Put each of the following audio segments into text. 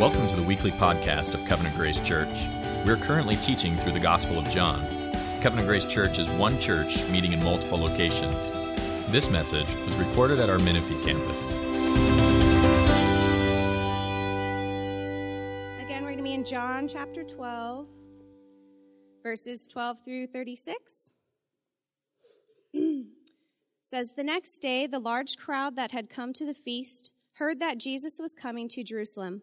Welcome to the weekly podcast of Covenant Grace Church. We're currently teaching through the Gospel of John. Covenant Grace Church is one church meeting in multiple locations. This message was recorded at our Menifee campus. Again, we're going to be in John chapter 12, verses 12 through 36. says the next day the large crowd that had come to the feast heard that Jesus was coming to Jerusalem.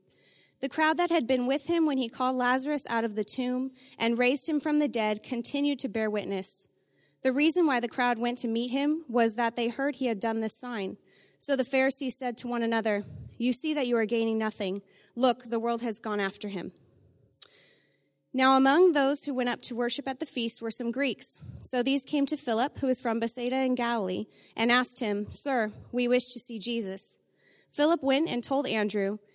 The crowd that had been with him when he called Lazarus out of the tomb and raised him from the dead continued to bear witness. The reason why the crowd went to meet him was that they heard he had done this sign. So the Pharisees said to one another, You see that you are gaining nothing. Look, the world has gone after him. Now, among those who went up to worship at the feast were some Greeks. So these came to Philip, who was from Bethsaida in Galilee, and asked him, Sir, we wish to see Jesus. Philip went and told Andrew.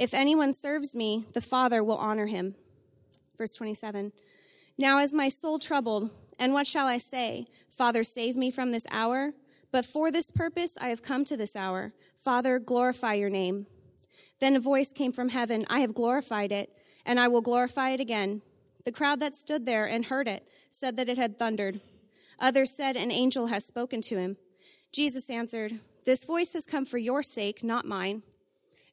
If anyone serves me, the Father will honor him. Verse 27. Now is my soul troubled, and what shall I say? Father, save me from this hour? But for this purpose I have come to this hour. Father, glorify your name. Then a voice came from heaven I have glorified it, and I will glorify it again. The crowd that stood there and heard it said that it had thundered. Others said, An angel has spoken to him. Jesus answered, This voice has come for your sake, not mine.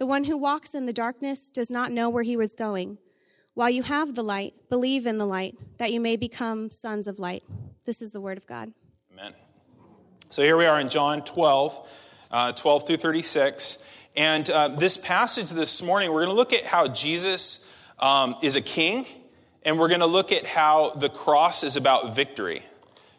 The one who walks in the darkness does not know where he was going. While you have the light, believe in the light, that you may become sons of light. This is the word of God. Amen. So here we are in John 12, uh, 12 through 36. And uh, this passage this morning, we're going to look at how Jesus um, is a king, and we're going to look at how the cross is about victory.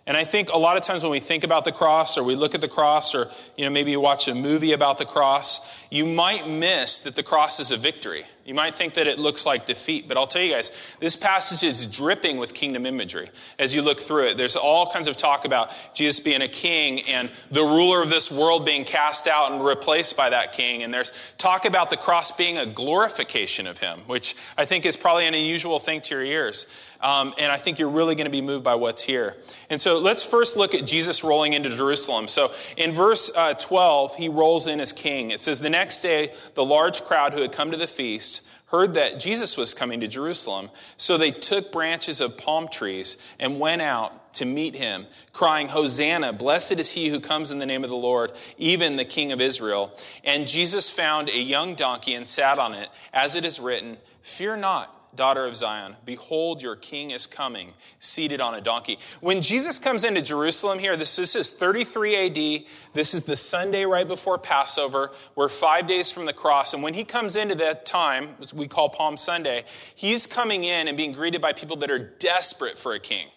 And I think a lot of times when we think about the cross or we look at the cross or you know maybe you watch a movie about the cross, you might miss that the cross is a victory. You might think that it looks like defeat, but I'll tell you guys, this passage is dripping with kingdom imagery as you look through it. There's all kinds of talk about Jesus being a king and the ruler of this world being cast out and replaced by that king. And there's talk about the cross being a glorification of him, which I think is probably an unusual thing to your ears. Um, and I think you're really going to be moved by what's here. And so let's first look at Jesus rolling into Jerusalem. So in verse uh, 12, he rolls in as king. It says, The next day, the large crowd who had come to the feast heard that Jesus was coming to Jerusalem. So they took branches of palm trees and went out to meet him, crying, Hosanna, blessed is he who comes in the name of the Lord, even the King of Israel. And Jesus found a young donkey and sat on it, as it is written, Fear not daughter of Zion, behold, your king is coming, seated on a donkey. When Jesus comes into Jerusalem here, this, this is 33 AD. This is the Sunday right before Passover. We're five days from the cross. And when he comes into that time, which we call Palm Sunday, he's coming in and being greeted by people that are desperate for a king.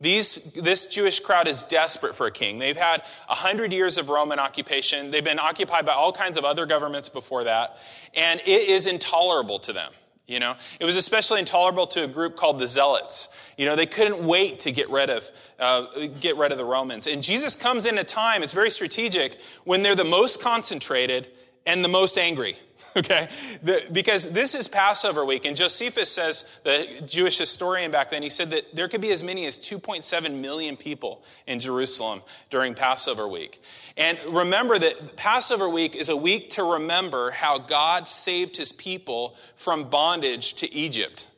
These, this Jewish crowd is desperate for a king. They've had 100 years of Roman occupation. They've been occupied by all kinds of other governments before that. And it is intolerable to them. You know, it was especially intolerable to a group called the Zealots. You know, they couldn't wait to get rid of uh, get rid of the Romans. And Jesus comes in a time; it's very strategic when they're the most concentrated and the most angry. okay? The, because this is Passover week, and Josephus says, the Jewish historian back then, he said that there could be as many as 2.7 million people in Jerusalem during Passover week. And remember that Passover week is a week to remember how God saved his people from bondage to Egypt.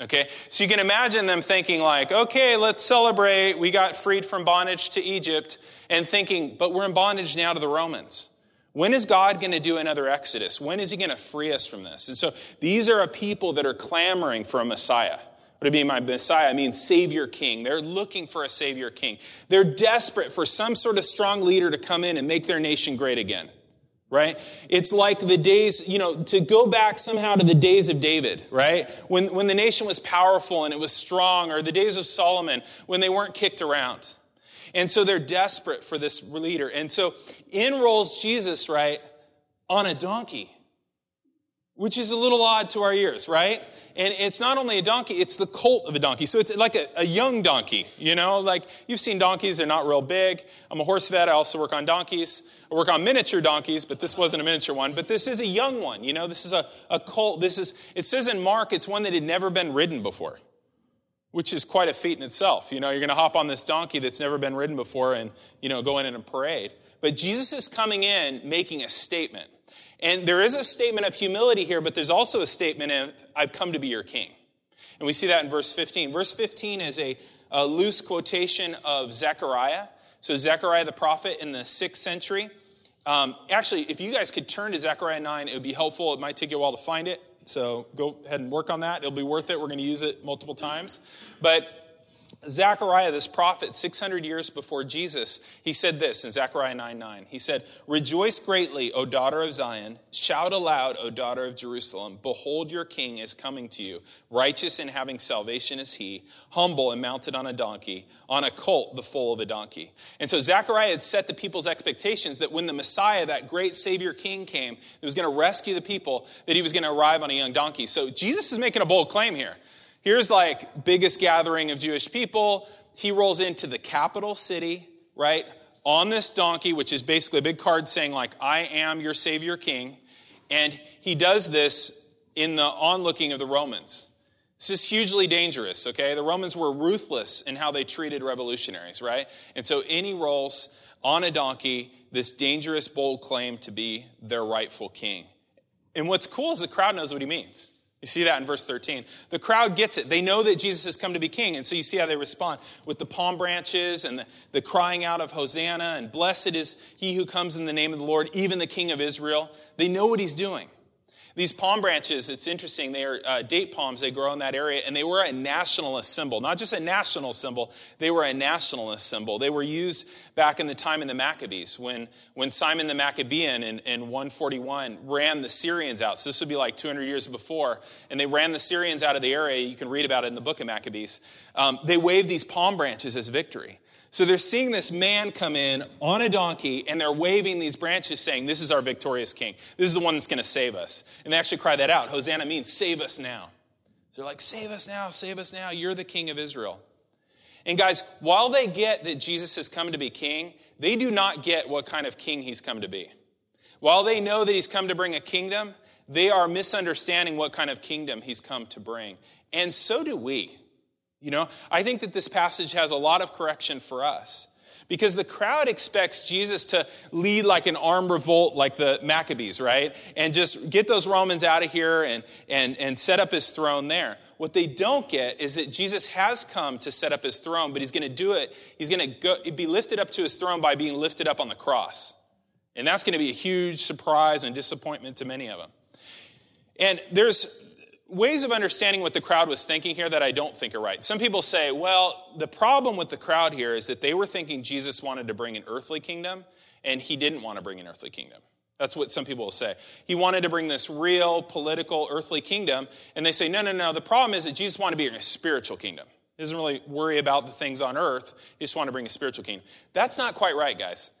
Okay? So you can imagine them thinking, like, okay, let's celebrate. We got freed from bondage to Egypt, and thinking, but we're in bondage now to the Romans. When is God going to do another Exodus? When is He going to free us from this? And so these are a people that are clamoring for a Messiah. What do I mean by Messiah? I mean Savior King. They're looking for a Savior King. They're desperate for some sort of strong leader to come in and make their nation great again. Right? It's like the days, you know, to go back somehow to the days of David, right? When, when the nation was powerful and it was strong, or the days of Solomon when they weren't kicked around. And so they're desperate for this leader. And so in rolls Jesus, right, on a donkey, which is a little odd to our ears, right? And it's not only a donkey, it's the colt of a donkey. So it's like a, a, young donkey, you know? Like you've seen donkeys, they're not real big. I'm a horse vet, I also work on donkeys. I work on miniature donkeys, but this wasn't a miniature one. But this is a young one, you know? This is a, a colt. This is, it says in Mark, it's one that had never been ridden before which is quite a feat in itself. You know, you're going to hop on this donkey that's never been ridden before and, you know, go in in a parade. But Jesus is coming in making a statement. And there is a statement of humility here, but there's also a statement of, I've come to be your king. And we see that in verse 15. Verse 15 is a, a loose quotation of Zechariah. So, Zechariah the prophet in the sixth century. Um, actually, if you guys could turn to Zechariah 9, it would be helpful. It might take you a while to find it. So go ahead and work on that. It'll be worth it. We're going to use it multiple times. But Zechariah, this prophet, 600 years before Jesus, he said this in Zechariah 9 9. He said, Rejoice greatly, O daughter of Zion. Shout aloud, O daughter of Jerusalem. Behold, your king is coming to you. Righteous and having salvation is he, humble and mounted on a donkey, on a colt, the foal of a donkey. And so Zechariah had set the people's expectations that when the Messiah, that great Savior King, came, that was going to rescue the people, that he was going to arrive on a young donkey. So Jesus is making a bold claim here. Here's like biggest gathering of Jewish people. He rolls into the capital city, right? On this donkey, which is basically a big card saying like, I am your savior king. And he does this in the onlooking of the Romans. This is hugely dangerous, okay? The Romans were ruthless in how they treated revolutionaries, right? And so he rolls on a donkey, this dangerous, bold claim to be their rightful king. And what's cool is the crowd knows what he means. You see that in verse 13. The crowd gets it. They know that Jesus has come to be king. And so you see how they respond with the palm branches and the, the crying out of Hosanna and blessed is he who comes in the name of the Lord, even the king of Israel. They know what he's doing. These palm branches, it's interesting, they are uh, date palms, they grow in that area, and they were a nationalist symbol. Not just a national symbol, they were a nationalist symbol. They were used back in the time in the Maccabees when, when Simon the Maccabean in, in 141 ran the Syrians out. So this would be like 200 years before, and they ran the Syrians out of the area. You can read about it in the book of Maccabees. Um, they waved these palm branches as victory. So they're seeing this man come in on a donkey and they're waving these branches saying, This is our victorious king. This is the one that's going to save us. And they actually cry that out. Hosanna means save us now. So they're like, Save us now, save us now. You're the king of Israel. And guys, while they get that Jesus has come to be king, they do not get what kind of king he's come to be. While they know that he's come to bring a kingdom, they are misunderstanding what kind of kingdom he's come to bring. And so do we. You know, I think that this passage has a lot of correction for us because the crowd expects Jesus to lead like an armed revolt like the Maccabees, right? And just get those Romans out of here and, and, and set up his throne there. What they don't get is that Jesus has come to set up his throne, but he's going to do it. He's going to be lifted up to his throne by being lifted up on the cross. And that's going to be a huge surprise and disappointment to many of them. And there's ways of understanding what the crowd was thinking here that I don't think are right. Some people say, well, the problem with the crowd here is that they were thinking Jesus wanted to bring an earthly kingdom, and he didn't want to bring an earthly kingdom. That's what some people will say. He wanted to bring this real political earthly kingdom, and they say, no, no, no. The problem is that Jesus wanted to be in a spiritual kingdom. He doesn't really worry about the things on earth. He just wanted to bring a spiritual kingdom. That's not quite right, guys.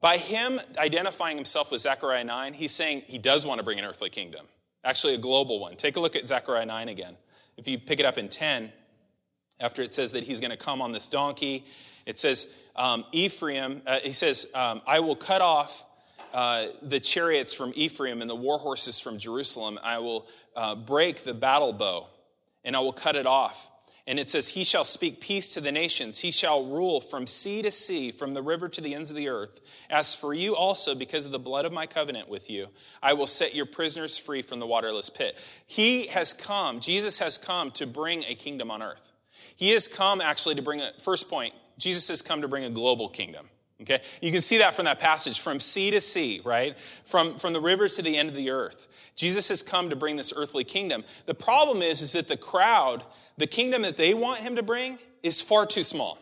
By him identifying himself with Zechariah 9, he's saying he does want to bring an earthly kingdom actually a global one. Take a look at Zechariah 9 again. If you pick it up in 10, after it says that he's going to come on this donkey, it says, um, Ephraim, uh, he says, um, I will cut off uh, the chariots from Ephraim and the war horses from Jerusalem. I will uh, break the battle bow and I will cut it off. And it says, He shall speak peace to the nations. He shall rule from sea to sea, from the river to the ends of the earth. As for you also, because of the blood of my covenant with you, I will set your prisoners free from the waterless pit. He has come, Jesus has come to bring a kingdom on earth. He has come actually to bring a, first point, Jesus has come to bring a global kingdom. Okay? You can see that from that passage, from sea to sea, right? From, from the river to the end of the earth. Jesus has come to bring this earthly kingdom. The problem is, is that the crowd, the kingdom that they want him to bring is far too small.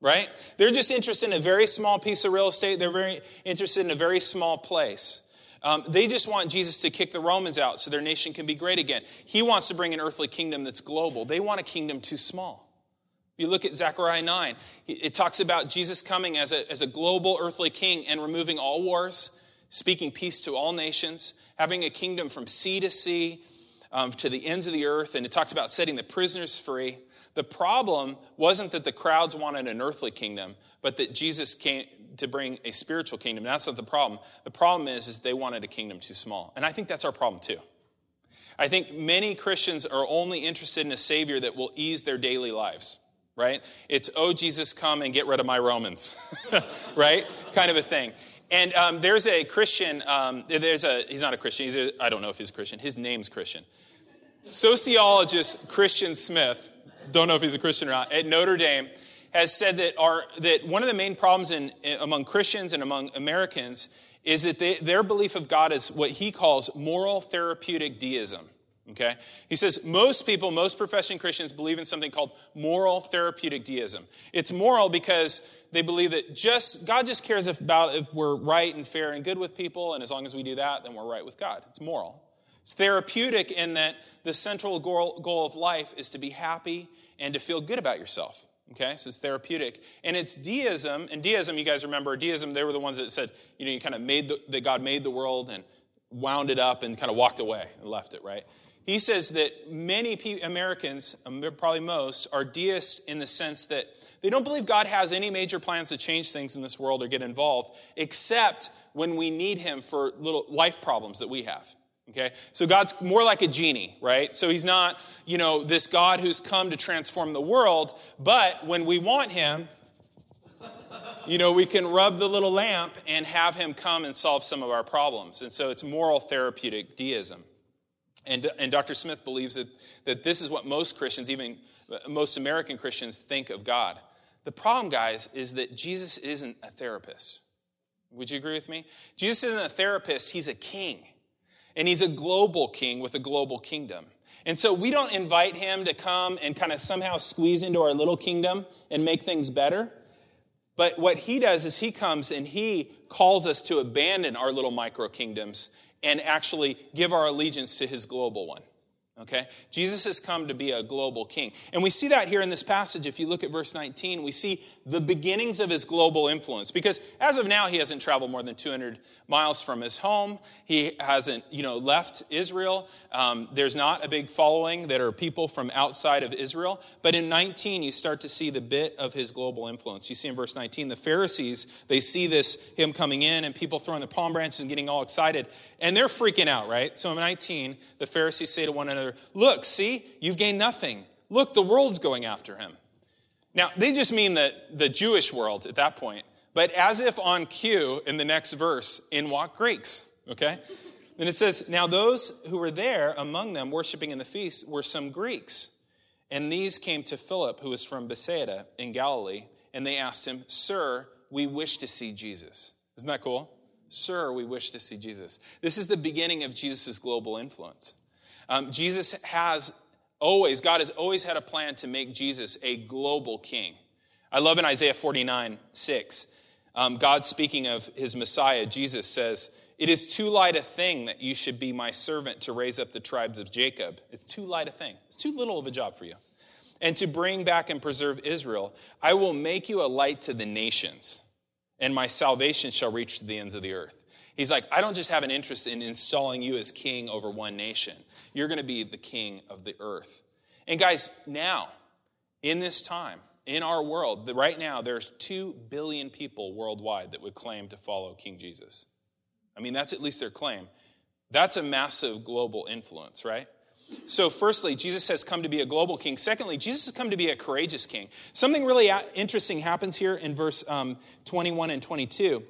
Right? They're just interested in a very small piece of real estate. They're very interested in a very small place. Um, they just want Jesus to kick the Romans out so their nation can be great again. He wants to bring an earthly kingdom that's global. They want a kingdom too small. You look at Zechariah 9, it talks about Jesus coming as a, as a global earthly king and removing all wars, speaking peace to all nations, having a kingdom from sea to sea um, to the ends of the earth, and it talks about setting the prisoners free. The problem wasn't that the crowds wanted an earthly kingdom, but that Jesus came to bring a spiritual kingdom. That's not the problem. The problem is, is they wanted a kingdom too small. And I think that's our problem too. I think many Christians are only interested in a Savior that will ease their daily lives right? It's, oh, Jesus, come and get rid of my Romans, right? Kind of a thing. And um, there's a Christian, um, there's a, he's not a Christian, I I don't know if he's a Christian, his name's Christian. Sociologist Christian Smith, don't know if he's a Christian or not, at Notre Dame, has said that, our, that one of the main problems in, among Christians and among Americans is that they, their belief of God is what he calls moral therapeutic deism. Okay? He says most people, most professing Christians believe in something called moral therapeutic deism. It's moral because they believe that just God just cares about if we're right and fair and good with people, and as long as we do that, then we're right with God. It's moral. It's therapeutic in that the central goal, goal of life is to be happy and to feel good about yourself. Okay, so it's therapeutic. And it's deism, and deism, you guys remember, deism, they were the ones that said, you know, you kind of made the, that God made the world and wound it up and kind of walked away and left it, right? He says that many Americans, um, probably most, are deists in the sense that they don't believe God has any major plans to change things in this world or get involved, except when we need Him for little life problems that we have. Okay? So God's more like a genie, right? So He's not, you know, this God who's come to transform the world, but when we want Him, you know, we can rub the little lamp and have Him come and solve some of our problems. And so it's moral therapeutic deism. And, and Dr. Smith believes that, that this is what most Christians, even uh, most American Christians, think of God. The problem, guys, is that Jesus isn't a therapist. Would you agree with me? Jesus isn't a therapist, he's a king. And he's a global king with a global kingdom. And so we don't invite him to come and kind of somehow squeeze into our little kingdom and make things better. But what he does is he comes and he calls us to abandon our little micro kingdoms and actually give our allegiance to his global one. Okay? Jesus has come to be a global king. And we see that here in this passage. If you look at verse 19, we see the beginnings of his global influence. Because as of now, he hasn't traveled more than 200 miles from his home. He hasn't, you know, left Israel. Um, there's not a big following that are people from outside of Israel. But in 19, you start to see the bit of his global influence. You see in verse 19, the Pharisees, they see this, him coming in and people throwing the palm branches and getting all excited. And they're freaking out, right? So in 19, the Pharisees say to one another, Look, see, you've gained nothing. Look, the world's going after him. Now, they just mean the, the Jewish world at that point, but as if on cue in the next verse, in walk Greeks, okay? Then it says, Now those who were there among them worshiping in the feast were some Greeks. And these came to Philip, who was from Bethsaida in Galilee, and they asked him, Sir, we wish to see Jesus. Isn't that cool? Sir, we wish to see Jesus. This is the beginning of Jesus' global influence. Um, Jesus has always, God has always had a plan to make Jesus a global king. I love in Isaiah 49 6, um, God speaking of his Messiah, Jesus says, It is too light a thing that you should be my servant to raise up the tribes of Jacob. It's too light a thing. It's too little of a job for you. And to bring back and preserve Israel, I will make you a light to the nations and my salvation shall reach to the ends of the earth. He's like, I don't just have an interest in installing you as king over one nation. You're going to be the king of the earth. And guys, now, in this time, in our world, right now, there's 2 billion people worldwide that would claim to follow King Jesus. I mean, that's at least their claim. That's a massive global influence, right? So, firstly, Jesus has come to be a global king. Secondly, Jesus has come to be a courageous king. Something really interesting happens here in verse um, 21 and 22.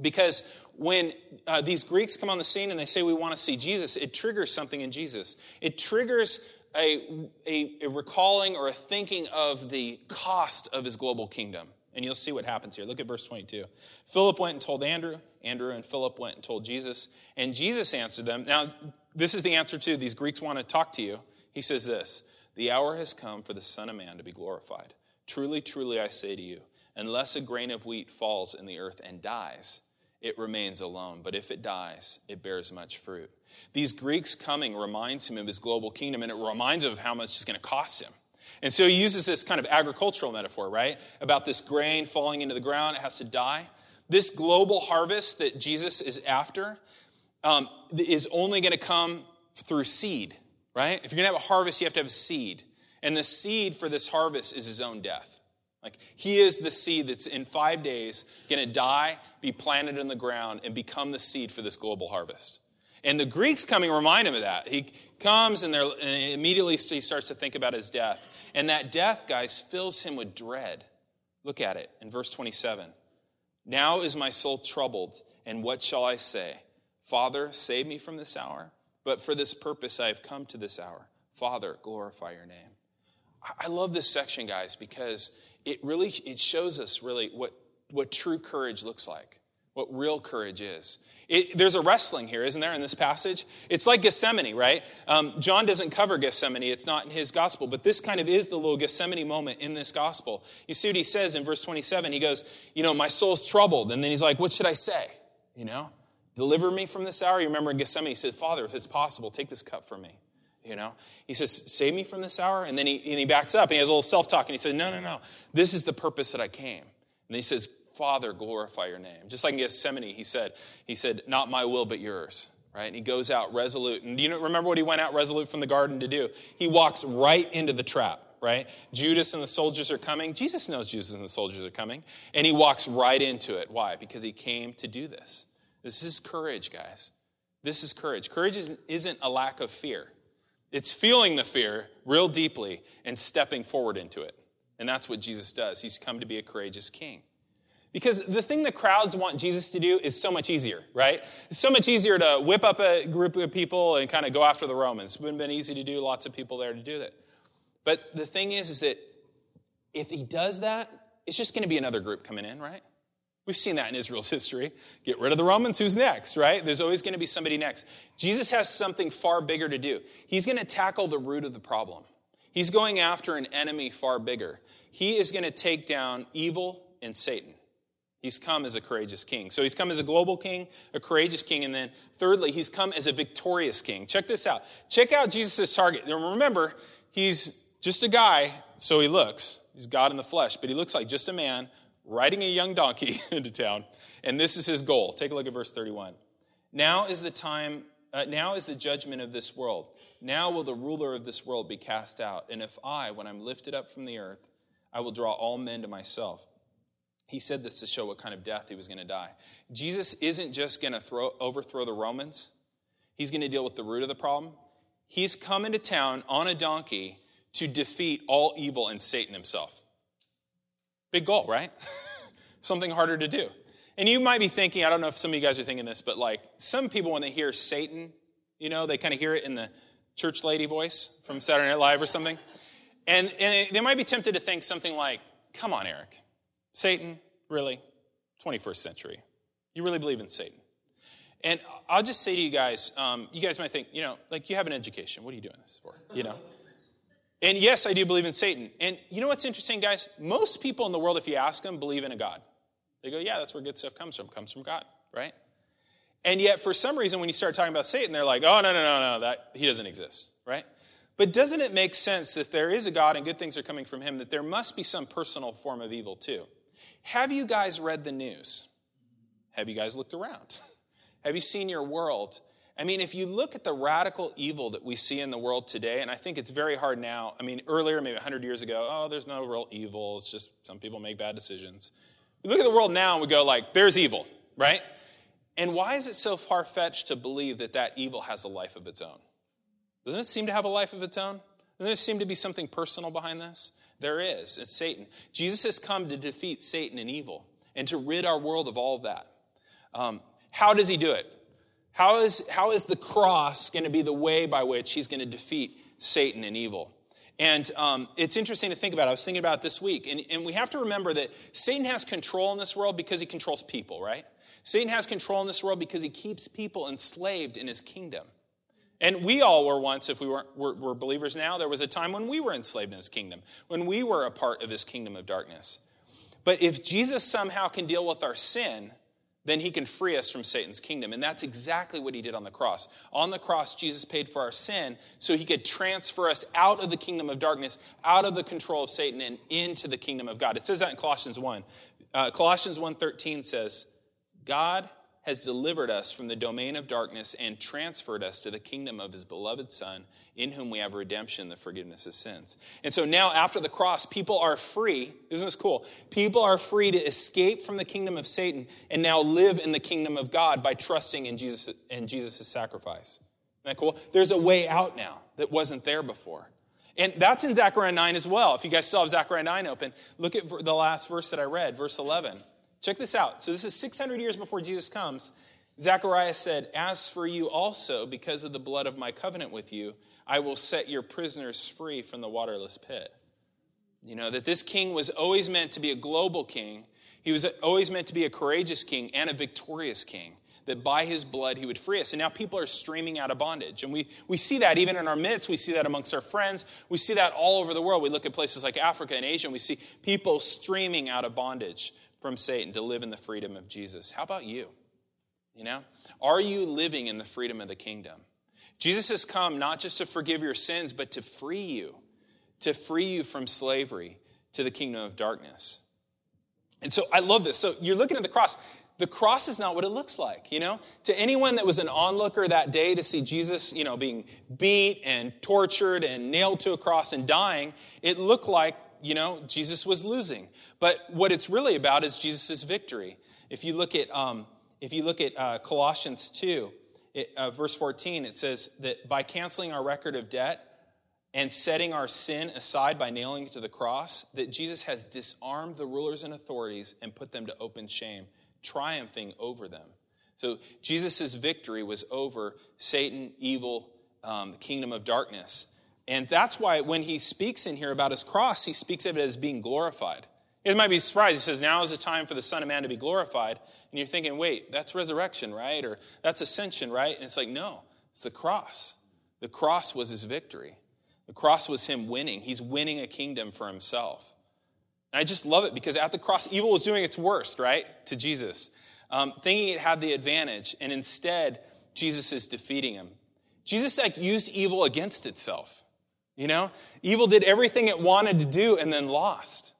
Because when uh, these Greeks come on the scene and they say, We want to see Jesus, it triggers something in Jesus. It triggers a, a, a recalling or a thinking of the cost of his global kingdom. And you'll see what happens here. Look at verse 22. Philip went and told Andrew. Andrew and Philip went and told Jesus. And Jesus answered them. Now, this is the answer to these Greeks want to talk to you. He says this The hour has come for the Son of Man to be glorified. Truly, truly, I say to you, unless a grain of wheat falls in the earth and dies, it remains alone. But if it dies, it bears much fruit. These Greeks coming reminds him of his global kingdom, and it reminds him of how much it's going to cost him. And so he uses this kind of agricultural metaphor, right? About this grain falling into the ground, it has to die. This global harvest that Jesus is after um, is only going to come through seed, right? If you're going to have a harvest, you have to have a seed. And the seed for this harvest is his own death. Like, he is the seed that's in five days going to die, be planted in the ground, and become the seed for this global harvest. And the Greeks coming remind him of that. He comes and, and immediately he starts to think about his death. And that death, guys, fills him with dread. Look at it in verse 27. Now is my soul troubled, and what shall I say? Father, save me from this hour. But for this purpose I have come to this hour. Father, glorify your name. I love this section, guys, because it really it shows us really what, what true courage looks like, what real courage is. It, there's a wrestling here, isn't there, in this passage? It's like Gethsemane, right? Um, John doesn't cover Gethsemane, it's not in his gospel, but this kind of is the little Gethsemane moment in this gospel. You see what he says in verse 27? He goes, You know, my soul's troubled. And then he's like, What should I say? You know? Deliver me from this hour. You remember in Gethsemane, he said, Father, if it's possible, take this cup from me. You know, he says, Save me from this hour. And then he, and he backs up and he has a little self talk and he says, No, no, no. This is the purpose that I came. And he says, Father, glorify your name. Just like in Gethsemane, he said, he said, Not my will, but yours. Right? And he goes out resolute. And you remember what he went out resolute from the garden to do? He walks right into the trap right? Judas and the soldiers are coming. Jesus knows Judas and the soldiers are coming. And he walks right into it. Why? Because he came to do this. This is courage, guys. This is courage. Courage isn't a lack of fear, it's feeling the fear real deeply and stepping forward into it. And that's what Jesus does. He's come to be a courageous king. Because the thing the crowds want Jesus to do is so much easier, right? It's so much easier to whip up a group of people and kind of go after the Romans. It would have been easy to do, lots of people there to do that. But the thing is, is that if he does that, it's just going to be another group coming in, right? We've seen that in Israel's history. Get rid of the Romans, who's next, right? There's always going to be somebody next. Jesus has something far bigger to do. He's going to tackle the root of the problem. He's going after an enemy far bigger. He is going to take down evil and Satan. He's come as a courageous king. So he's come as a global king, a courageous king, and then thirdly, he's come as a victorious king. Check this out. Check out Jesus' target. Remember, he's just a guy, so he looks. He's God in the flesh, but he looks like just a man riding a young donkey into town, and this is his goal. Take a look at verse 31. Now is the time, uh, now is the judgment of this world. Now will the ruler of this world be cast out. And if I, when I'm lifted up from the earth, I will draw all men to myself. He said this to show what kind of death he was going to die. Jesus isn't just going to throw, overthrow the Romans, he's going to deal with the root of the problem. He's come into town on a donkey to defeat all evil and Satan himself. Big goal, right? Something harder to do. And you might be thinking, I don't know if some of you guys are thinking this, but like some people, when they hear Satan, you know, they kind of hear it in the church lady voice from Saturday Night Live or something. And, and they might be tempted to think something like, come on, Eric. Satan, really? 21st century. You really believe in Satan? And I'll just say to you guys, um, you guys might think, you know, like you have an education. What are you doing this for? You know? And yes, I do believe in Satan. And you know what's interesting, guys? Most people in the world, if you ask them, believe in a God. They go, yeah, that's where good stuff comes from. Comes from God, right? And yet, for some reason, when you start talking about Satan, they're like, oh, no, no, no, no, that, he doesn't exist, right? But doesn't it make sense that if there is a God and good things are coming from him, that there must be some personal form of evil too? Have you guys read the news? Have you guys looked around? Have you seen your world? I mean, if you look at the radical evil that we see in the world today, and I think it's very hard now. I mean, earlier, maybe 100 years ago, oh, there's no real evil. It's just some people make bad decisions. We look at the world now and we go, like, there's evil, right? And why is it so far fetched to believe that that evil has a life of its own? Doesn't it seem to have a life of its own? Doesn't there seem to be something personal behind this? There is. It's Satan. Jesus has come to defeat Satan and evil and to rid our world of all of that. Um, how does he do it? How is, how is the cross going to be the way by which he's going to defeat Satan and evil? And um, it's interesting to think about. I was thinking about this week. And, and we have to remember that Satan has control in this world because he controls people, right? Satan has control in this world because he keeps people enslaved in his kingdom. And we all were once, if we weren't, were, were believers now, there was a time when we were enslaved in his kingdom, when we were a part of his kingdom of darkness. But if Jesus somehow can deal with our sin, then he can free us from Satan's kingdom. And that's exactly what he did on the cross. On the cross, Jesus paid for our sin so he could transfer us out of the kingdom of darkness, out of the control of Satan, and into the kingdom of God. It says that in Colossians 1. Uh, Colossians 1.13 says, God has delivered us from the domain of darkness and transferred us to the kingdom of his beloved Son, in whom we have redemption, the forgiveness of sins. And so now, after the cross, people are free. Isn't this cool? People are free to escape from the kingdom of Satan and now live in the kingdom of God by trusting in Jesus in Jesus' sacrifice. Isn't that cool? There's a way out now that wasn't there before. And that's in Zechariah 9 as well. If you guys still have Zechariah 9 open, look at the last verse that I read, verse 11. Check this out. So, this is 600 years before Jesus comes. Zechariah said, As for you also, because of the blood of my covenant with you, I will set your prisoners free from the waterless pit. You know, that this king was always meant to be a global king. He was always meant to be a courageous king and a victorious king. That by his blood he would free us. And now people are streaming out of bondage. And we, we see that even in our midst. We see that amongst our friends. We see that all over the world. We look at places like Africa and Asia and we see people streaming out of bondage from Satan to live in the freedom of Jesus. How about you? You know, are you living in the freedom of the kingdom? Jesus has come not just to forgive your sins, but to free you, to free you from slavery to the kingdom of darkness. And so I love this. So you're looking at the cross. The cross is not what it looks like, you know? To anyone that was an onlooker that day to see Jesus, you know, being beat and tortured and nailed to a cross and dying, it looked like, you know, Jesus was losing. But what it's really about is Jesus' victory. If you look at, um, if you look at uh, Colossians 2, it, uh, verse 14, it says that by canceling our record of debt and setting our sin aside by nailing it to the cross, that Jesus has disarmed the rulers and authorities and put them to open shame, triumphing over them. So Jesus' victory was over Satan, evil, um, the kingdom of darkness. And that's why when he speaks in here about his cross, he speaks of it as being glorified. It might be surprised. He says, Now is the time for the Son of Man to be glorified. And you're thinking, wait, that's resurrection, right? Or that's ascension, right? And it's like, no, it's the cross. The cross was his victory. The cross was him winning. He's winning a kingdom for himself. And I just love it because at the cross, evil was doing its worst, right, to Jesus, um, thinking it had the advantage. And instead, Jesus is defeating him. Jesus like used evil against itself. You know, evil did everything it wanted to do and then lost.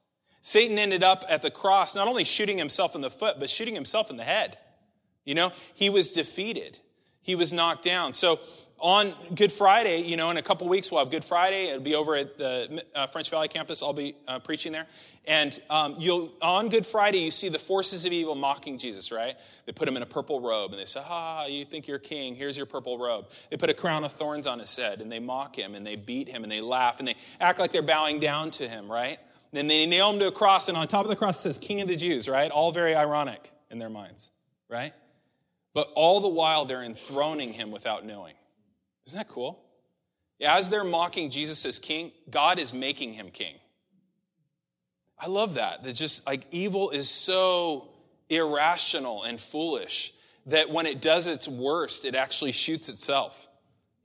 Satan ended up at the cross not only shooting himself in the foot, but shooting himself in the head. You know, he was defeated, he was knocked down. So on Good Friday, you know, in a couple weeks, we'll have Good Friday. It'll be over at the uh, French Valley campus. I'll be uh, preaching there. And um, you'll, on Good Friday, you see the forces of evil mocking Jesus, right? They put him in a purple robe and they say, Ah, you think you're king. Here's your purple robe. They put a crown of thorns on his head and they mock him and they beat him and they laugh and they act like they're bowing down to him, right? Then they nail him to a cross, and on top of the cross says King of the Jews, right? All very ironic in their minds, right? But all the while, they're enthroning him without knowing. Isn't that cool? As they're mocking Jesus as king, God is making him king. I love that. That just like evil is so irrational and foolish that when it does its worst, it actually shoots itself.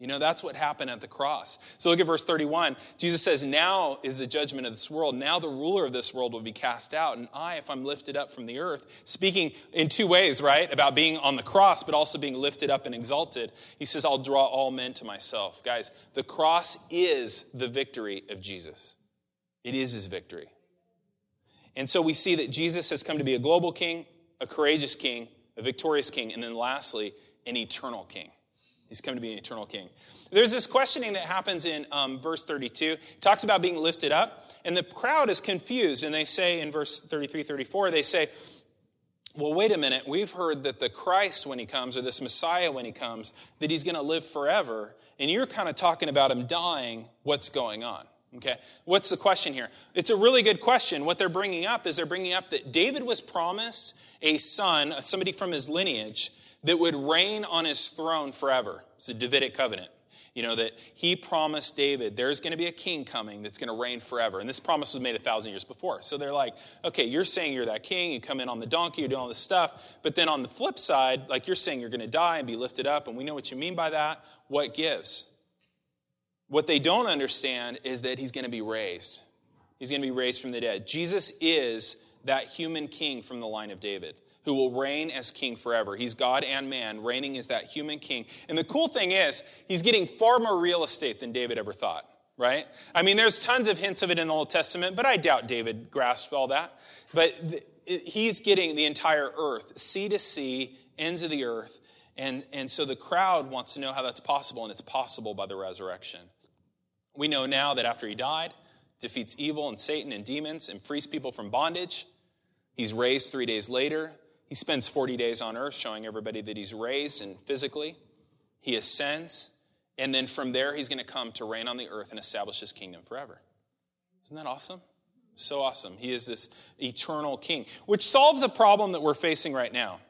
You know, that's what happened at the cross. So look at verse 31. Jesus says, Now is the judgment of this world. Now the ruler of this world will be cast out. And I, if I'm lifted up from the earth, speaking in two ways, right? About being on the cross, but also being lifted up and exalted. He says, I'll draw all men to myself. Guys, the cross is the victory of Jesus. It is his victory. And so we see that Jesus has come to be a global king, a courageous king, a victorious king, and then lastly, an eternal king. He's come to be an eternal king. There's this questioning that happens in um, verse 32. It talks about being lifted up, and the crowd is confused. And they say in verse 33, 34, they say, well, wait a minute, we've heard that the Christ, when he comes, or this Messiah, when he comes, that he's going to live forever. And you're kind of talking about him dying. What's going on? Okay, what's the question here? It's a really good question. What they're bringing up is they're bringing up that David was promised a son, somebody from his lineage, that would reign on his throne forever. It's a Davidic covenant. You know, that he promised David, there's going to be a king coming that's going to reign forever. And this promise was made a thousand years before. So they're like, okay, you're saying you're that king, you come in on the donkey, you're doing all this stuff. But then on the flip side, like you're saying you're going to die and be lifted up, and we know what you mean by that. What gives? What they don't understand is that he's going to be raised. He's going to be raised from the dead. Jesus is that human king from the line of David who will reign as king forever. He's God and man, reigning as that human king. And the cool thing is, he's getting far more real estate than David ever thought, right? I mean, there's tons of hints of it in the Old Testament, but I doubt David grasped all that. But he's getting the entire earth, sea to sea, ends of the earth. And, and so the crowd wants to know how that's possible, and it's possible by the resurrection. We know now that after he died, defeats evil and Satan and demons and frees people from bondage. He's raised three days later. He spends 40 days on earth showing everybody that he's raised and physically. He ascends, and then from there, he's going to come to reign on the earth and establish his kingdom forever. Isn't that awesome? So awesome. He is this eternal king, which solves a problem that we're facing right now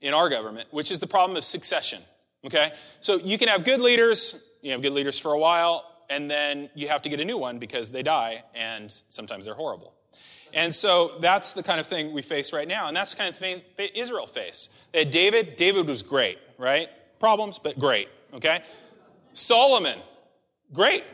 in our government, which is the problem of succession. Okay? So you can have good leaders, you have good leaders for a while, and then you have to get a new one because they die, and sometimes they're horrible. And so that's the kind of thing we face right now. And that's the kind of thing Israel faced. David. David was great, right? Problems, but great, okay? Solomon, great.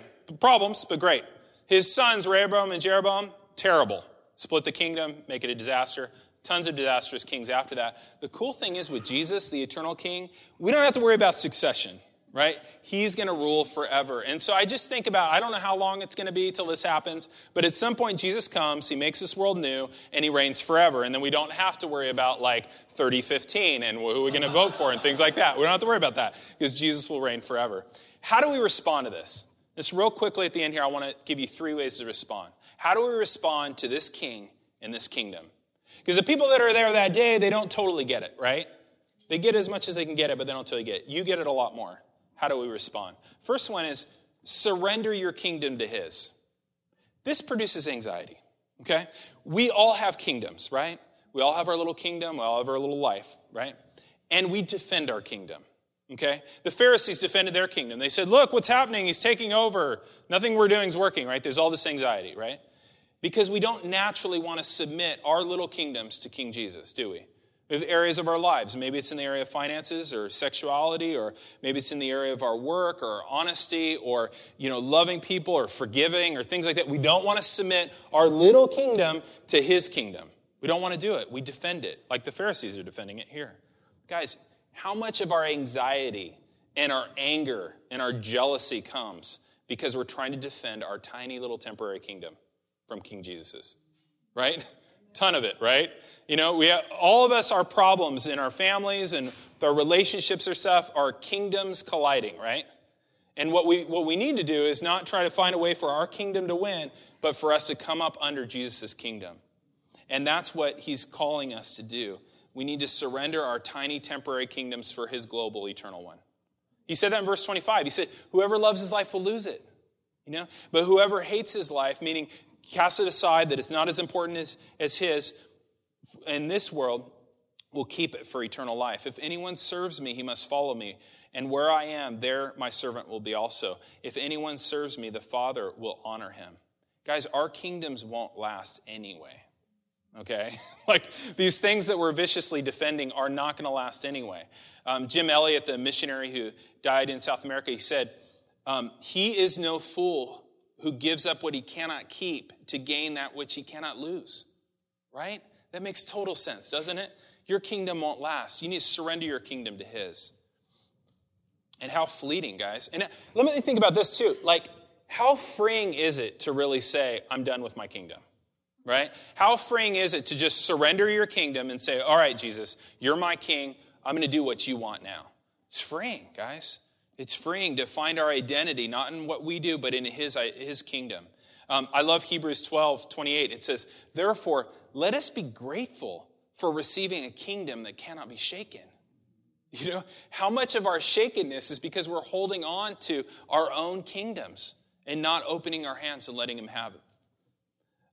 Problems, but great. His sons, Rehoboam and Jeroboam, terrible. Split the kingdom, make it a disaster. Tons of disastrous kings after that. The cool thing is with Jesus, the eternal king, we don't have to worry about succession right? He's going to rule forever. And so I just think about, I don't know how long it's going to be till this happens, but at some point Jesus comes, he makes this world new, and he reigns forever. And then we don't have to worry about like 3015 and who we're going to vote for and things like that. We don't have to worry about that because Jesus will reign forever. How do we respond to this? Just real quickly at the end here, I want to give you three ways to respond. How do we respond to this king and this kingdom? Because the people that are there that day, they don't totally get it, right? They get as much as they can get it, but they don't totally get it. You get it a lot more. How do we respond? First one is surrender your kingdom to His. This produces anxiety, okay? We all have kingdoms, right? We all have our little kingdom, we all have our little life, right? And we defend our kingdom. Okay? The Pharisees defended their kingdom. They said, Look, what's happening? He's taking over. Nothing we're doing is working, right? There's all this anxiety, right? Because we don't naturally want to submit our little kingdoms to King Jesus, do we? Areas of our lives. Maybe it's in the area of finances or sexuality, or maybe it's in the area of our work or honesty or, you know, loving people or forgiving or things like that. We don't want to submit our little kingdom to his kingdom. We don't want to do it. We defend it, like the Pharisees are defending it here. Guys, how much of our anxiety and our anger and our jealousy comes because we're trying to defend our tiny little temporary kingdom from King Jesus's? Right? Ton of it, right? You know, we have, all of us, our problems in our families and our relationships or stuff are kingdoms colliding, right? And what we, what we need to do is not try to find a way for our kingdom to win, but for us to come up under Jesus' kingdom. And that's what he's calling us to do. We need to surrender our tiny temporary kingdoms for his global eternal one. He said that in verse 25. He said, Whoever loves his life will lose it. You know? But whoever hates his life, meaning cast it aside, that it's not as important as, as his in this world, will keep it for eternal life. If anyone serves me, he must follow me. And where I am, there my servant will be also. If anyone serves me, the Father will honor him. Guys, our kingdoms won't last anyway. Okay? like these things that we're viciously defending are not going to last anyway. Um, Jim Elliot, the missionary who died in South America, he said, um, He is no fool who gives up what he cannot keep to gain that which he cannot lose. Right? That makes total sense, doesn't it? Your kingdom won't last. You need to surrender your kingdom to his. And how fleeting, guys. And let me think about this too. Like, how freeing is it to really say, I'm done with my kingdom? Right? How freeing is it to just surrender your kingdom and say, All right, Jesus, you're my king. I'm going to do what you want now. It's freeing, guys. It's freeing to find our identity, not in what we do, but in His, his kingdom. Um, I love Hebrews 12, 28. It says, Therefore, let us be grateful for receiving a kingdom that cannot be shaken. You know, how much of our shakenness is because we're holding on to our own kingdoms and not opening our hands and letting Him have it.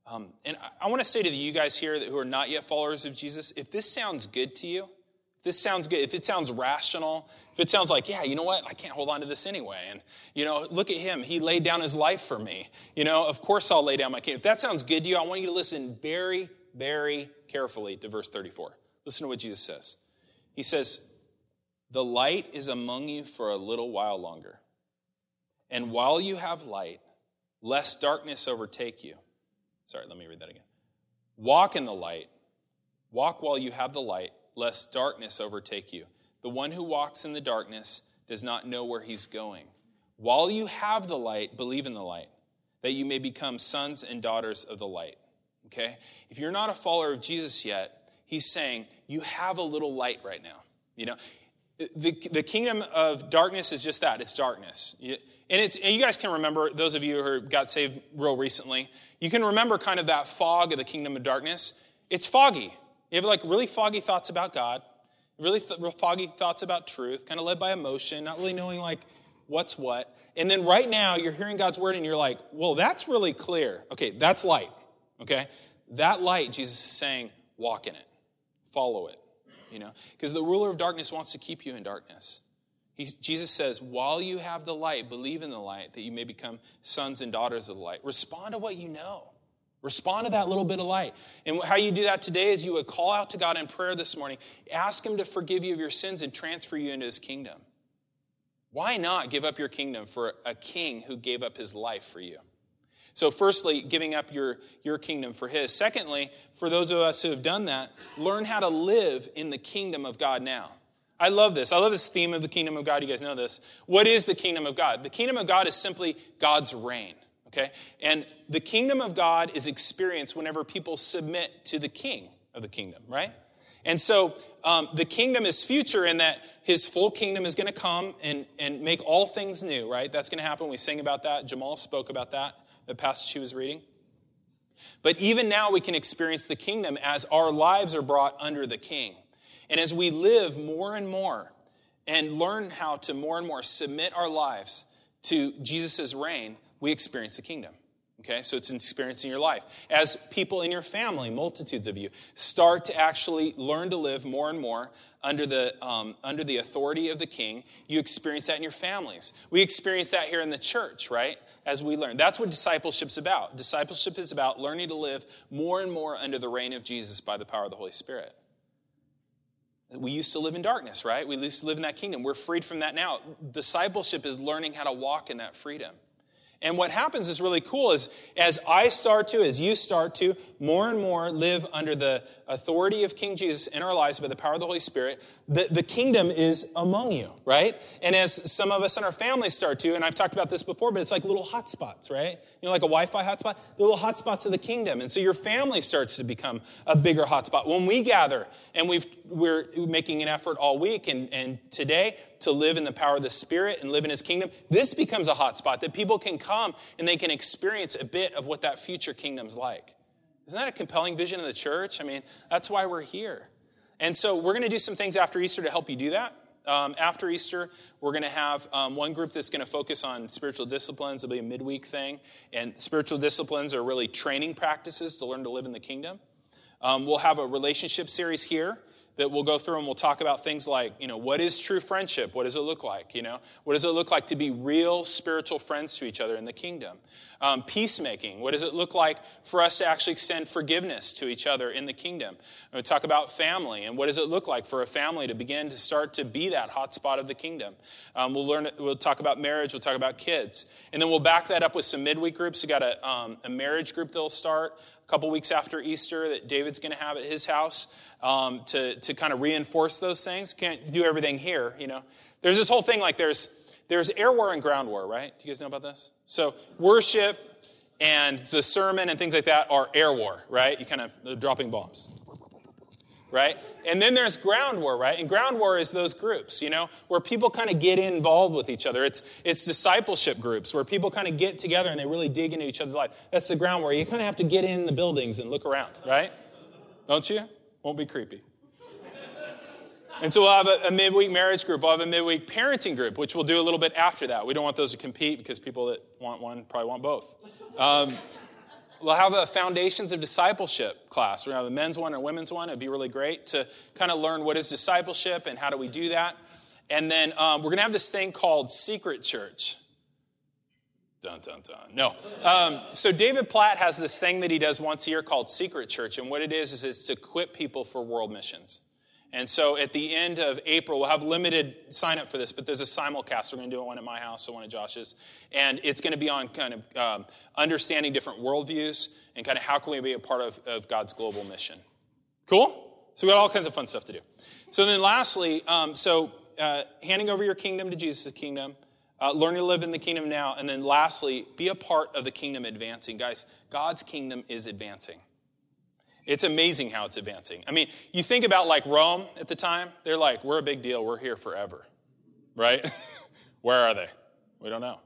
Um, and I, I want to say to you guys here that, who are not yet followers of Jesus, if this sounds good to you, if this sounds good, if it sounds rational, if it sounds like, yeah, you know what, I can't hold on to this anyway. And, you know, look at him. He laid down his life for me. You know, of course I'll lay down my kingdom. If that sounds good to you, I want you to listen very, very carefully to verse 34. Listen to what Jesus says. He says, The light is among you for a little while longer. And while you have light, lest darkness overtake you. Sorry, let me read that again. Walk in the light. Walk while you have the light, lest darkness overtake you. The one who walks in the darkness does not know where he's going. While you have the light, believe in the light, that you may become sons and daughters of the light. Okay? If you're not a follower of Jesus yet, he's saying you have a little light right now. You know, the, the kingdom of darkness is just that it's darkness. And, it's, and you guys can remember, those of you who got saved real recently, you can remember kind of that fog of the kingdom of darkness. It's foggy. You have like really foggy thoughts about God, really th- foggy thoughts about truth, kind of led by emotion, not really knowing like what's what. And then right now you're hearing God's word and you're like, well, that's really clear. Okay, that's light. Okay? That light, Jesus is saying, walk in it, follow it. You know, because the ruler of darkness wants to keep you in darkness. He's, Jesus says, while you have the light, believe in the light that you may become sons and daughters of the light. Respond to what you know. Respond to that little bit of light. And how you do that today is you would call out to God in prayer this morning, ask Him to forgive you of your sins and transfer you into His kingdom. Why not give up your kingdom for a king who gave up his life for you? So, firstly, giving up your, your kingdom for his. Secondly, for those of us who have done that, learn how to live in the kingdom of God now. I love this. I love this theme of the kingdom of God. You guys know this. What is the kingdom of God? The kingdom of God is simply God's reign. Okay? And the kingdom of God is experienced whenever people submit to the king of the kingdom, right? And so um, the kingdom is future in that his full kingdom is going to come and, and make all things new, right? That's going to happen. We sing about that. Jamal spoke about that, the passage he was reading. But even now, we can experience the kingdom as our lives are brought under the king. And as we live more and more and learn how to more and more submit our lives to Jesus' reign, we experience the kingdom. Okay, so it's an experience in your life. As people in your family, multitudes of you, start to actually learn to live more and more under the, um, under the authority of the king, you experience that in your families. We experience that here in the church, right? As we learn. That's what discipleship's about. Discipleship is about learning to live more and more under the reign of Jesus by the power of the Holy Spirit. We used to live in darkness, right? We used to live in that kingdom. We're freed from that now. Discipleship is learning how to walk in that freedom. And what happens is really cool is as I start to, as you start to, more and more live under the authority of King Jesus in our lives by the power of the Holy Spirit, the, the kingdom is among you, right? And as some of us in our families start to, and I've talked about this before, but it's like little hotspots, right? You know, like a Wi-Fi hotspot, the little hotspots of the kingdom. And so your family starts to become a bigger hotspot. When we gather and we've, we're making an effort all week and, and today to live in the power of the Spirit and live in His kingdom, this becomes a hotspot that people can come and they can experience a bit of what that future kingdom's like. Isn't that a compelling vision of the church? I mean, that's why we're here. And so we're going to do some things after Easter to help you do that. Um, after Easter, we're going to have um, one group that's going to focus on spiritual disciplines. It'll be a midweek thing. And spiritual disciplines are really training practices to learn to live in the kingdom. Um, we'll have a relationship series here that we'll go through and we'll talk about things like, you know, what is true friendship? What does it look like? You know, what does it look like to be real spiritual friends to each other in the kingdom? Um, peacemaking. What does it look like for us to actually extend forgiveness to each other in the kingdom? we talk about family and what does it look like for a family to begin to start to be that hotspot of the kingdom. Um, we'll learn. We'll talk about marriage. We'll talk about kids, and then we'll back that up with some midweek groups. We got a, um, a marriage group that'll start a couple weeks after Easter that David's going to have at his house um, to, to kind of reinforce those things. Can't do everything here, you know. There's this whole thing like there's, there's air war and ground war, right? Do you guys know about this? So worship and the sermon and things like that are air war, right? You kind of dropping bombs right? And then there's ground war, right? And ground war is those groups, you know, where people kind of get involved with each other. It's, it's discipleship groups where people kind of get together and they really dig into each other's life. That's the ground war. You kind of have to get in the buildings and look around, right? Don't you? Won't be creepy. And so we'll have a, a, midweek marriage group. We'll have a midweek parenting group, which we'll do a little bit after that. We don't want those to compete because people that want one probably want both. Um, we'll have a foundations of discipleship class. We're going to have a men's one and a women's one. It'd be really great to kind of learn what is discipleship and how do we do that. And then um, we're going to have this thing called Secret Church. Dun, dun, dun. No. Um, so David Platt has this thing that he does once a year called Secret Church. And what it is, is it's to equip people for world missions. And so at the end of April, we'll have limited sign up for this, but there's a simulcast. We're going to do one at my house, so one at Josh's. And it's going to be on kind of um, understanding different worldviews and kind of how can we be a part of, of God's global mission. Cool? So we got all kinds of fun stuff to do. So then lastly, um, so uh, handing over your kingdom to Jesus' kingdom, uh, learning to live in the kingdom now, and then lastly, be a part of the kingdom advancing. Guys, God's kingdom is advancing. It's amazing how it's advancing. I mean, you think about like Rome at the time, they're like, we're a big deal, we're here forever, right? Where are they? We don't know.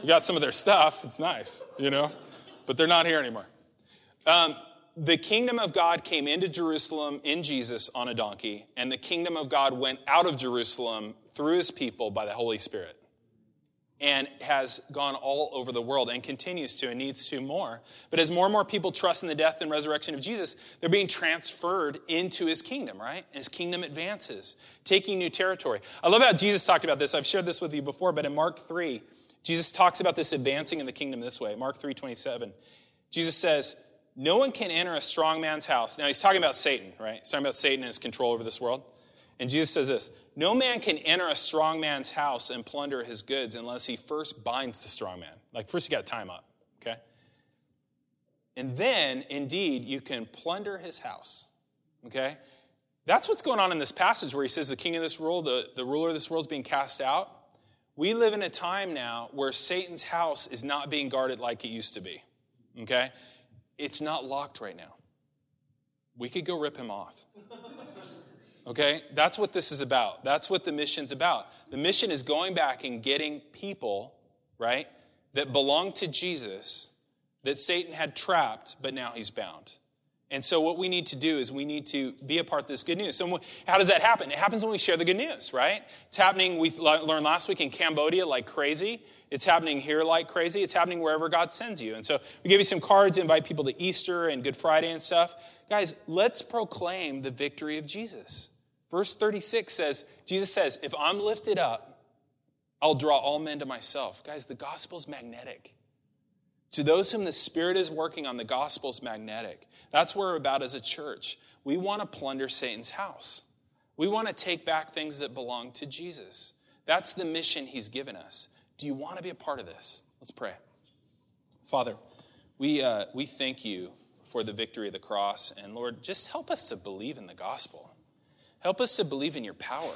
We got some of their stuff, it's nice, you know, but they're not here anymore. Um, the kingdom of God came into Jerusalem in Jesus on a donkey, and the kingdom of God went out of Jerusalem through his people by the Holy Spirit and has gone all over the world and continues to and needs to more. But as more and more people trust in the death and resurrection of Jesus, they're being transferred into his kingdom, right? And his kingdom advances, taking new territory. I love how Jesus talked about this. I've shared this with you before, but in Mark 3, Jesus talks about this advancing in the kingdom this way. Mark 3 27. Jesus says, No one can enter a strong man's house. Now he's talking about Satan, right? He's talking about Satan and his control over this world. And Jesus says this No man can enter a strong man's house and plunder his goods unless he first binds the strong man. Like, first you got to him up, okay? And then, indeed, you can plunder his house, okay? That's what's going on in this passage where he says the king of this world, the, the ruler of this world is being cast out. We live in a time now where Satan's house is not being guarded like it used to be, okay? It's not locked right now. We could go rip him off. Okay? That's what this is about. That's what the mission's about. The mission is going back and getting people, right, that belong to Jesus that Satan had trapped, but now he's bound. And so, what we need to do is we need to be a part of this good news. So, how does that happen? It happens when we share the good news, right? It's happening, we learned last week in Cambodia like crazy. It's happening here like crazy. It's happening wherever God sends you. And so, we give you some cards, invite people to Easter and Good Friday and stuff. Guys, let's proclaim the victory of Jesus. Verse 36 says, Jesus says, If I'm lifted up, I'll draw all men to myself. Guys, the gospel's magnetic. To those whom the Spirit is working on, the gospel's magnetic. That's what we're about as a church. We want to plunder Satan's house. We want to take back things that belong to Jesus. That's the mission he's given us. Do you want to be a part of this? Let's pray. Father, we, uh, we thank you for the victory of the cross. And Lord, just help us to believe in the gospel. Help us to believe in your power.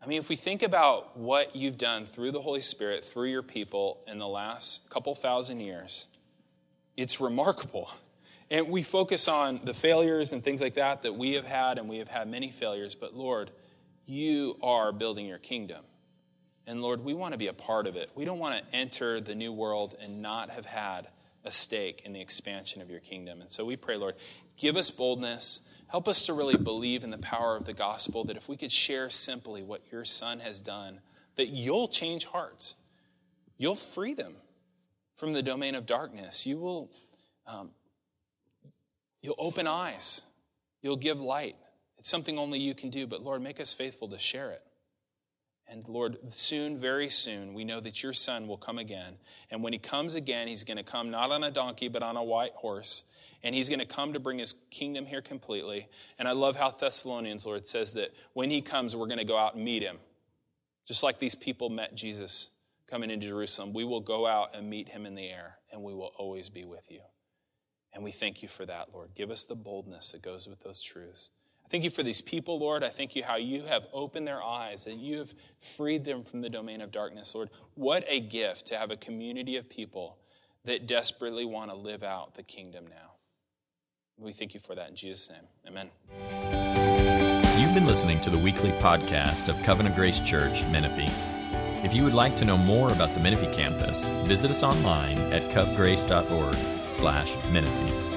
I mean, if we think about what you've done through the Holy Spirit, through your people in the last couple thousand years, it's remarkable. And we focus on the failures and things like that that we have had, and we have had many failures, but Lord, you are building your kingdom. And Lord, we want to be a part of it. We don't want to enter the new world and not have had a stake in the expansion of your kingdom. And so we pray, Lord, give us boldness. Help us to really believe in the power of the gospel, that if we could share simply what your son has done, that you'll change hearts. You'll free them from the domain of darkness. You will um, you'll open eyes. You'll give light. It's something only you can do, but Lord, make us faithful to share it. And Lord, soon, very soon, we know that your son will come again. And when he comes again, he's going to come not on a donkey, but on a white horse. And he's going to come to bring his kingdom here completely. And I love how Thessalonians, Lord, says that when he comes, we're going to go out and meet him. Just like these people met Jesus coming into Jerusalem, we will go out and meet him in the air, and we will always be with you. And we thank you for that, Lord. Give us the boldness that goes with those truths. Thank you for these people, Lord. I thank you how you have opened their eyes, and you have freed them from the domain of darkness, Lord. What a gift to have a community of people that desperately want to live out the kingdom now. We thank you for that in Jesus' name. Amen. You've been listening to the weekly podcast of Covenant Grace Church, Menifee. If you would like to know more about the Menifee campus, visit us online at covgrace.org slash Menifee.